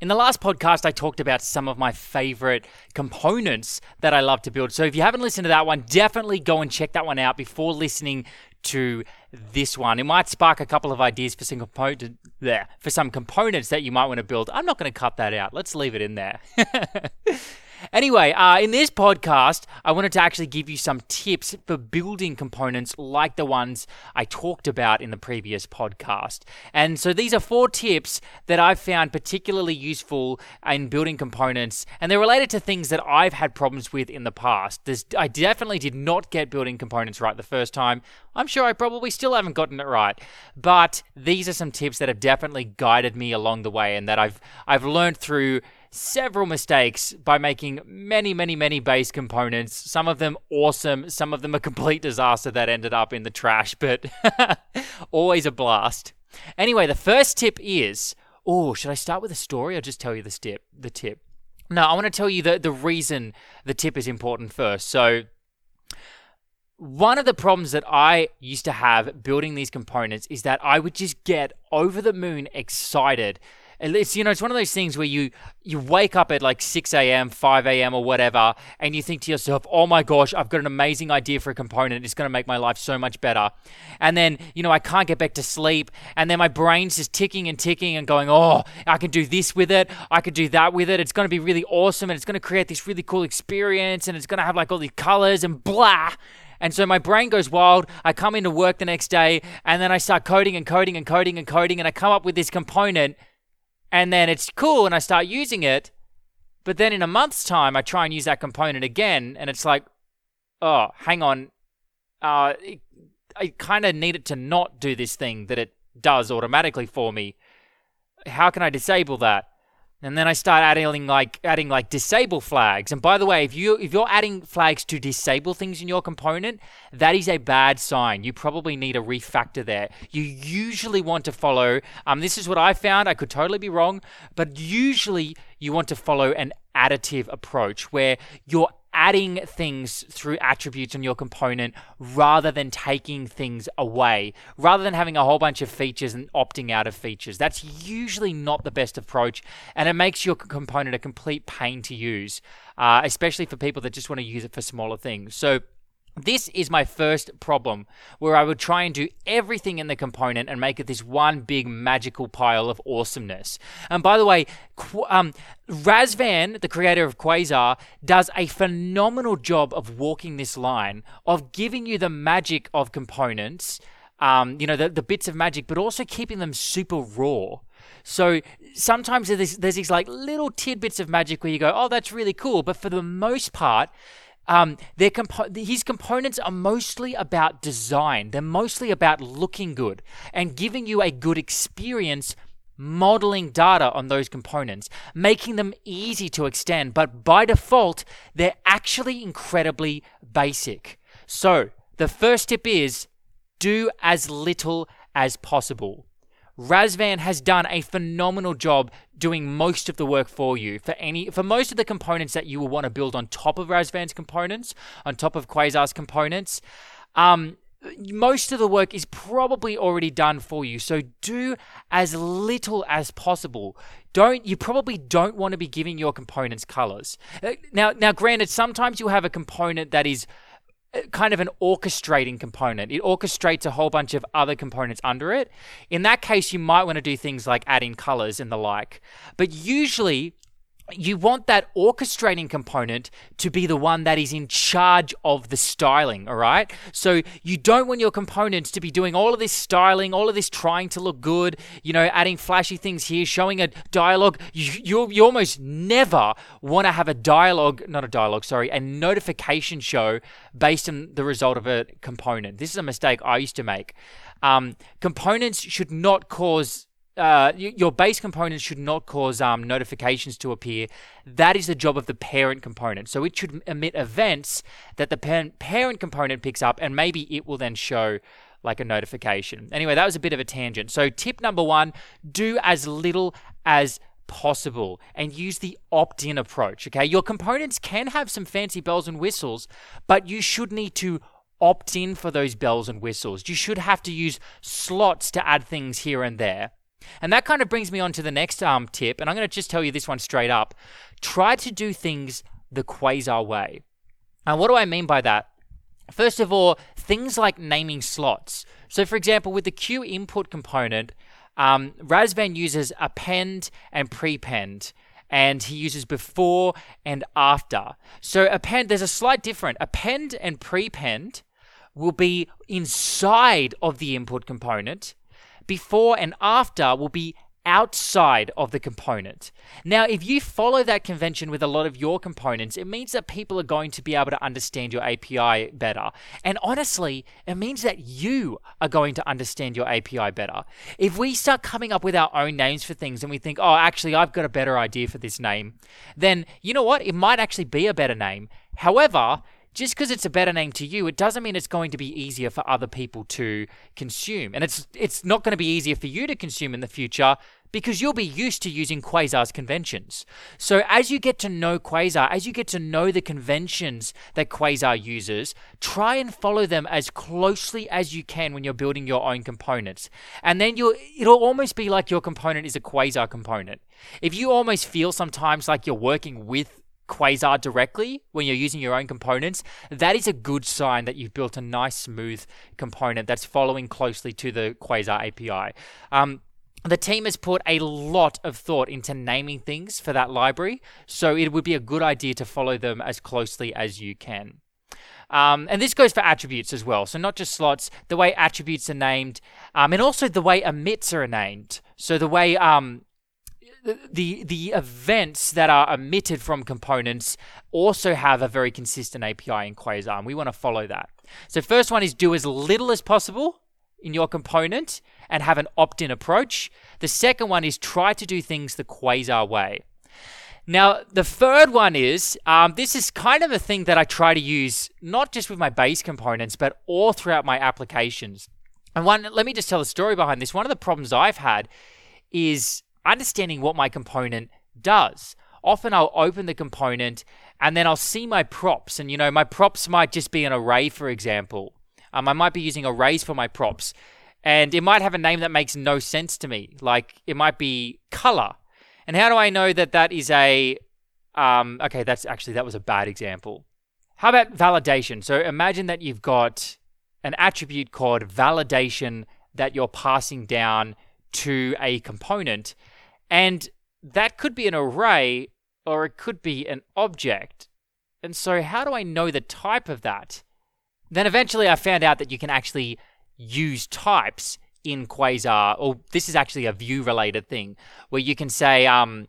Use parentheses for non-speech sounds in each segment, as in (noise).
In the last podcast, I talked about some of my favorite components that I love to build. So if you haven't listened to that one, definitely go and check that one out before listening to this one. It might spark a couple of ideas for some component there for some components that you might want to build. I'm not going to cut that out. Let's leave it in there. (laughs) Anyway, uh, in this podcast, I wanted to actually give you some tips for building components like the ones I talked about in the previous podcast. And so these are four tips that I've found particularly useful in building components, and they're related to things that I've had problems with in the past. There's, I definitely did not get building components right the first time. I'm sure I probably still haven't gotten it right, but these are some tips that have definitely guided me along the way and that I've I've learned through several mistakes by making many, many, many base components. Some of them awesome, some of them a complete disaster that ended up in the trash, but (laughs) always a blast. Anyway, the first tip is oh, should I start with a story or just tell you the tip? The tip. No, I want to tell you the, the reason the tip is important first. So, one of the problems that I used to have building these components is that I would just get over the moon excited it's you know it's one of those things where you you wake up at like 6 a.m 5 a.m or whatever and you think to yourself oh my gosh i've got an amazing idea for a component. It's going to make my life so much better. And then you know i can't get back to sleep and then my brain's just ticking and ticking and going oh i can do this with it. I could do that with it. It's going to be really awesome and it's going to create this really cool experience and it's going to have like all these colors and blah. And so my brain goes wild. I come into work the next day and then I start coding and coding and coding and coding and I come up with this component and then it's cool and I start using it. But then in a month's time, I try and use that component again, and it's like, oh, hang on. Uh, I kind of need it to not do this thing that it does automatically for me. How can I disable that? And then I start adding like adding like disable flags. And by the way, if you if you're adding flags to disable things in your component, that is a bad sign. You probably need a refactor there. You usually want to follow um this is what I found, I could totally be wrong, but usually you want to follow an additive approach where you're adding things through attributes on your component rather than taking things away, rather than having a whole bunch of features and opting out of features. That's usually not the best approach, and it makes your component a complete pain to use, uh, especially for people that just want to use it for smaller things. So, this is my first problem where I would try and do everything in the component and make it this one big magical pile of awesomeness. And by the way, um, Razvan, the creator of Quasar, does a phenomenal job of walking this line of giving you the magic of components, um, you know, the, the bits of magic, but also keeping them super raw. So sometimes there's, there's these like little tidbits of magic where you go, oh, that's really cool. But for the most part, um, compo- his components are mostly about design. They're mostly about looking good and giving you a good experience modeling data on those components, making them easy to extend, but by default, they're actually incredibly basic. So, the first tip is do as little as possible. Razvan has done a phenomenal job doing most of the work for you for any for most of the components that you will want to build on top of Razvan's components, on top of Quasar's components. Um, most of the work is probably already done for you. So do as little as possible. Don't you probably don't want to be giving your components colors. Uh, now now granted sometimes you have a component that is kind of an orchestrating component. It orchestrates a whole bunch of other components under it. In that case, you might want to do things like adding colors and the like. But usually, you want that orchestrating component to be the one that is in charge of the styling, all right? So you don't want your components to be doing all of this styling, all of this trying to look good, you know, adding flashy things here, showing a dialogue. You, you, you almost never want to have a dialogue, not a dialogue, sorry, a notification show based on the result of a component. This is a mistake I used to make. Um, components should not cause uh, your base component should not cause um, notifications to appear. That is the job of the parent component. So it should emit events that the parent, component picks up, and maybe it will then show like a notification. Anyway, that was a bit of a tangent. So, tip number one do as little as possible and use the opt in approach. Okay, your components can have some fancy bells and whistles, but you should need to opt in for those bells and whistles. You should have to use slots to add things here and there. And that kind of brings me on to the next um, tip, and I'm going to just tell you this one straight up. Try to do things the Quasar way. And what do I mean by that? First of all, things like naming slots. So, for example, with the Q input component, um, Razvan uses append and prepend, and he uses before and after. So, append, there's a slight difference. Append and prepend will be inside of the input component, before and after will be outside of the component. Now, if you follow that convention with a lot of your components, it means that people are going to be able to understand your API better. And honestly, it means that you are going to understand your API better. If we start coming up with our own names for things and we think, oh, actually, I've got a better idea for this name, then you know what? It might actually be a better name. However, just because it's a better name to you, it doesn't mean it's going to be easier for other people to consume. And it's it's not going to be easier for you to consume in the future because you'll be used to using Quasar's conventions. So as you get to know Quasar, as you get to know the conventions that Quasar uses, try and follow them as closely as you can when you're building your own components. And then you'll it'll almost be like your component is a Quasar component. If you almost feel sometimes like you're working with Quasar directly when you're using your own components, that is a good sign that you've built a nice, smooth component that's following closely to the Quasar API. Um, the team has put a lot of thought into naming things for that library, so it would be a good idea to follow them as closely as you can. Um, and this goes for attributes as well. So, not just slots, the way attributes are named, um, and also the way emits are named. So, the way um, the the events that are emitted from components also have a very consistent API in Quasar, and we want to follow that. So first one is do as little as possible in your component and have an opt-in approach. The second one is try to do things the Quasar way. Now, the third one is um, this is kind of a thing that I try to use not just with my base components, but all throughout my applications. And one, let me just tell the story behind this. One of the problems I've had is understanding what my component does. Often I'll open the component and then I'll see my props. And, you know, my props might just be an array, for example. Um, I might be using arrays for my props. And it might have a name that makes no sense to me. Like it might be color. And how do I know that that is a. Um, okay, that's actually, that was a bad example. How about validation? So imagine that you've got an attribute called validation that you're passing down to a component. And that could be an array or it could be an object. And so, how do I know the type of that? Then eventually I found out that you can actually use types in Quasar, or this is actually a Vue related thing, where you can say, um,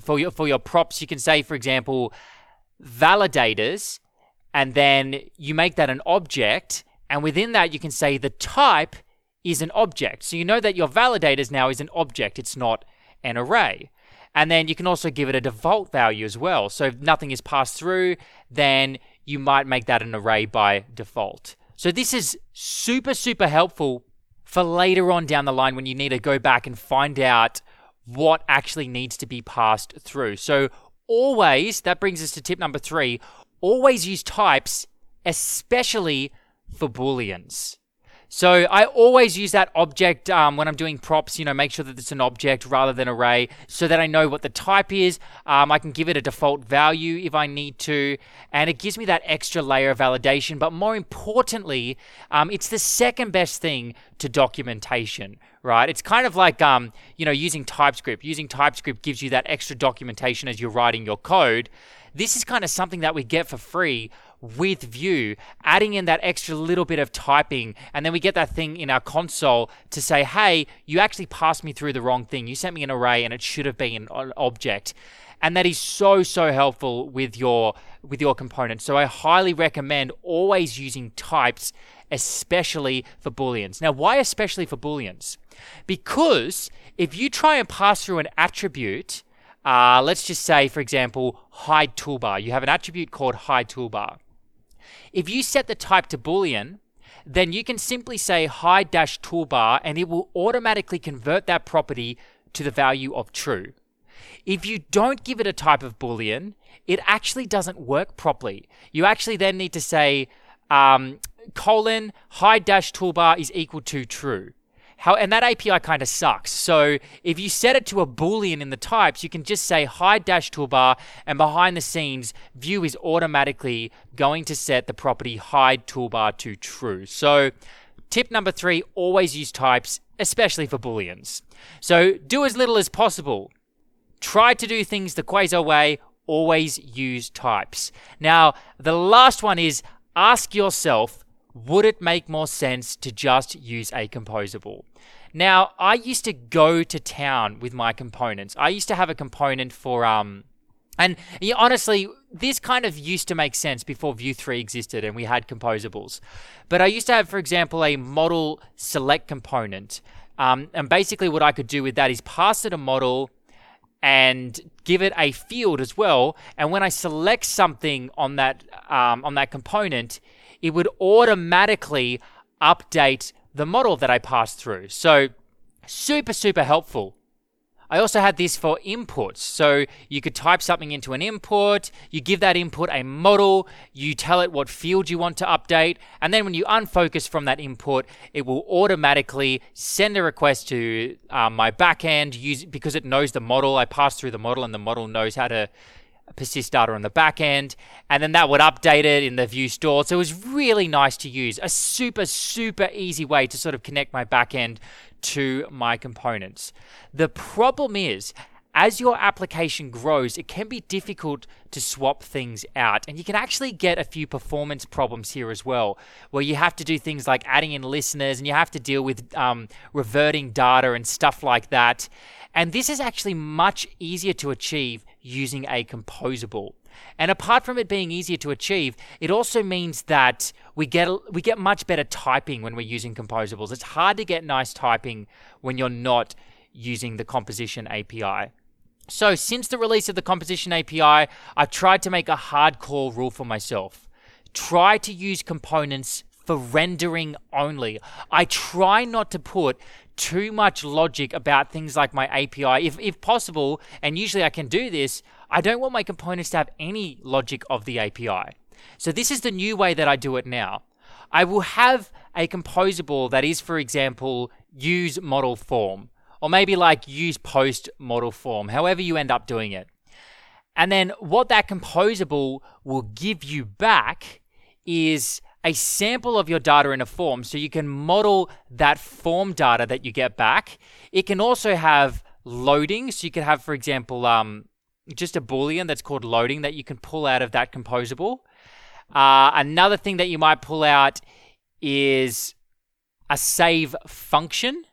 for your, for your props, you can say, for example, validators, and then you make that an object, and within that you can say the type is an object. So you know that your validators now is an object, it's not an array. And then you can also give it a default value as well. So if nothing is passed through, then you might make that an array by default. So this is super, super helpful for later on down the line when you need to go back and find out what actually needs to be passed through. So always, that brings us to tip number three, always use types, especially for booleans. So I always use that object um, when I'm doing props, you know, make sure that it's an object rather than array so that I know what the type is. Um, I can give it a default value if I need to, and it gives me that extra layer of validation. But more importantly, um, it's the second best thing to documentation, right? It's kind of like, um, you know, using TypeScript. Using TypeScript gives you that extra documentation as you're writing your code. This is kind of something that we get for free with Vue, adding in that extra little bit of typing, and then we get that thing in our console to say, hey, you actually passed me through the wrong thing. You sent me an array and it should have been an object. And that is so so helpful with your with your components. So I highly recommend always using types especially for booleans. Now, why especially for booleans? Because if you try and pass through an attribute uh, let's just say, for example, hide toolbar. You have an attribute called hide toolbar. If you set the type to Boolean, then you can simply say hide dash toolbar and it will automatically convert that property to the value of true. If you don't give it a type of Boolean, it actually doesn't work properly. You actually then need to say um, colon hide dash toolbar is equal to true. How and that API kind of sucks. So if you set it to a boolean in the types, you can just say hide dash toolbar, and behind the scenes, Vue is automatically going to set the property hide toolbar to true. So tip number three: always use types, especially for booleans. So do as little as possible. Try to do things the Quasar way. Always use types. Now the last one is ask yourself would it make more sense to just use a composable? Now, I used to go to town with my components. I used to have a component for um and yeah, honestly, this kind of used to make sense before Vue 3 existed and we had composables. But I used to have, for example, a model select component. Um, and basically, what I could do with that is pass it a model and give it a field as well. And when I select something on that um, on that component, it would automatically update the model that I passed through. So super, super helpful. I also had this for inputs. So you could type something into an input, you give that input a model, you tell it what field you want to update, and then when you unfocus from that input, it will automatically send a request to um, my backend use, because it knows the model. I pass through the model and the model knows how to persist data on the back end, and then that would update it in the view store. So it was really nice to use. A super, super easy way to sort of connect my back end to my components. The problem is, as your application grows, it can be difficult to swap things out. And you can actually get a few performance problems here as well, where you have to do things like adding in listeners and you have to deal with um, reverting data and stuff like that. And this is actually much easier to achieve using a composable. And apart from it being easier to achieve, it also means that we get we get much better typing when we're using composables. It's hard to get nice typing when you're not using the composition API. So, since the release of the composition API, I've tried to make a hardcore rule for myself. Try to use components for rendering only. I try not to put too much logic about things like my API. If, if possible, and usually I can do this, I don't want my components to have any logic of the API. So this is the new way that I do it now. I will have a composable that is, for example, use model form, or maybe like use post model form, however you end up doing it. And then what that composable will give you back is a sample of your data in a form so you can model that form data that you get back. It can also have loading. So you could have, for example, um, just a boolean that's called loading that you can pull out of that composable. Uh, another thing that you might pull out is a save function.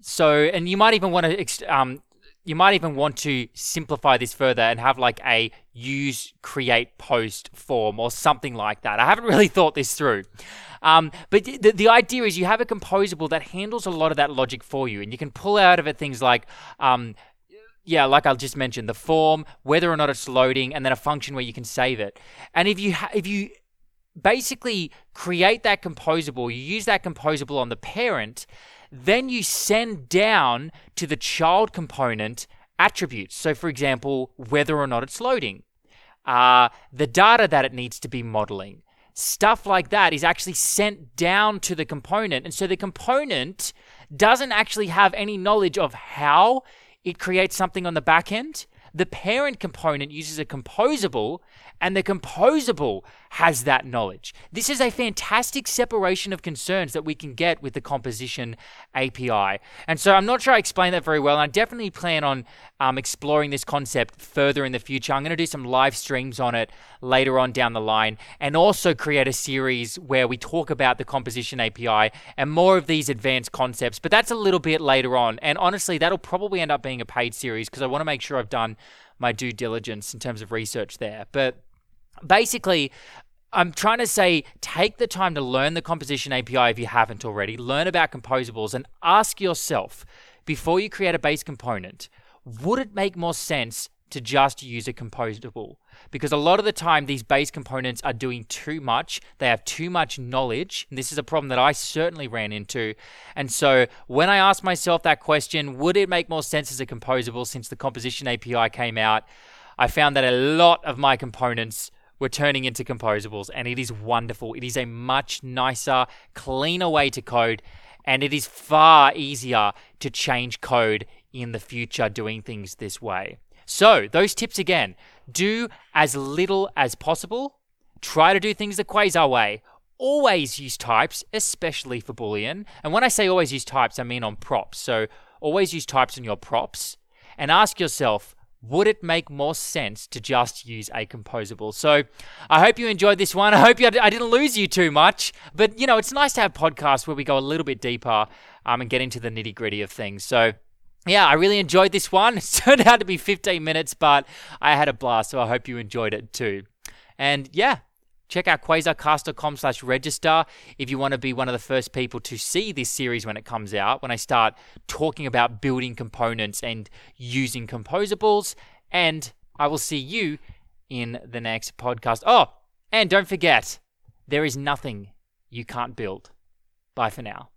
So, and you might even want to um, you might even want to simplify this further and have like a use create post form or something like that. I haven't (laughs) really thought this through. Um, but the, the idea is you have a composable that handles a lot of that logic for you, and you can pull out of it things like, um, yeah, like I just mentioned, the form, whether or not it's loading, and then a function where you can save it. And if you ha- if you basically create that composable, you use that composable on the parent, then you send down to the child component attributes. So, for example, whether or not it's loading, uh, the data that it needs to be modeling, stuff like that is actually sent down to the component. And so the component doesn't actually have any knowledge of how it creates something on the back end. The parent component uses a composable and the composable has that knowledge. This is a fantastic separation of concerns that we can get with the composition API. And so I'm not sure I explained that very well. And I definitely plan on um, exploring this concept further in the future. I'm going to do some live streams on it later on down the line and also create a series where we talk about the composition API and more of these advanced concepts. But that's a little bit later on. And honestly, that'll probably end up being a paid series because I want to make sure I've done my due diligence in terms of research there. But basically, I'm trying to say take the time to learn the composition API if you haven't already, learn about composables, and ask yourself before you create a base component would it make more sense to just use a composable? Because a lot of the time, these base components are doing too much. They have too much knowledge. And this is a problem that I certainly ran into. And so, when I asked myself that question, would it make more sense as a composable since the composition API came out? I found that a lot of my components were turning into composables, and it is wonderful. It is a much nicer, cleaner way to code. And it is far easier to change code in the future doing things this way. So, those tips again do as little as possible. Try to do things the Quasar way. Always use types, especially for Boolean. And when I say always use types, I mean on props. So, always use types on your props and ask yourself, would it make more sense to just use a composable? So I hope you enjoyed this one. I hope you, I didn't lose you too much. But, you know, it's nice to have podcasts where we go a little bit deeper um, and get into the nitty gritty of things. So, yeah, I really enjoyed this one. (laughs) It turned out to be 15 minutes, but I had a blast. So I hope you enjoyed it too. And yeah, check out quasarcast.com slash register if you want to be one of the first people to see this series when it comes out, when I start talking about building components and using composables. And I will see you in the next podcast. Oh, and don't forget, there is nothing you can't build. Bye for now.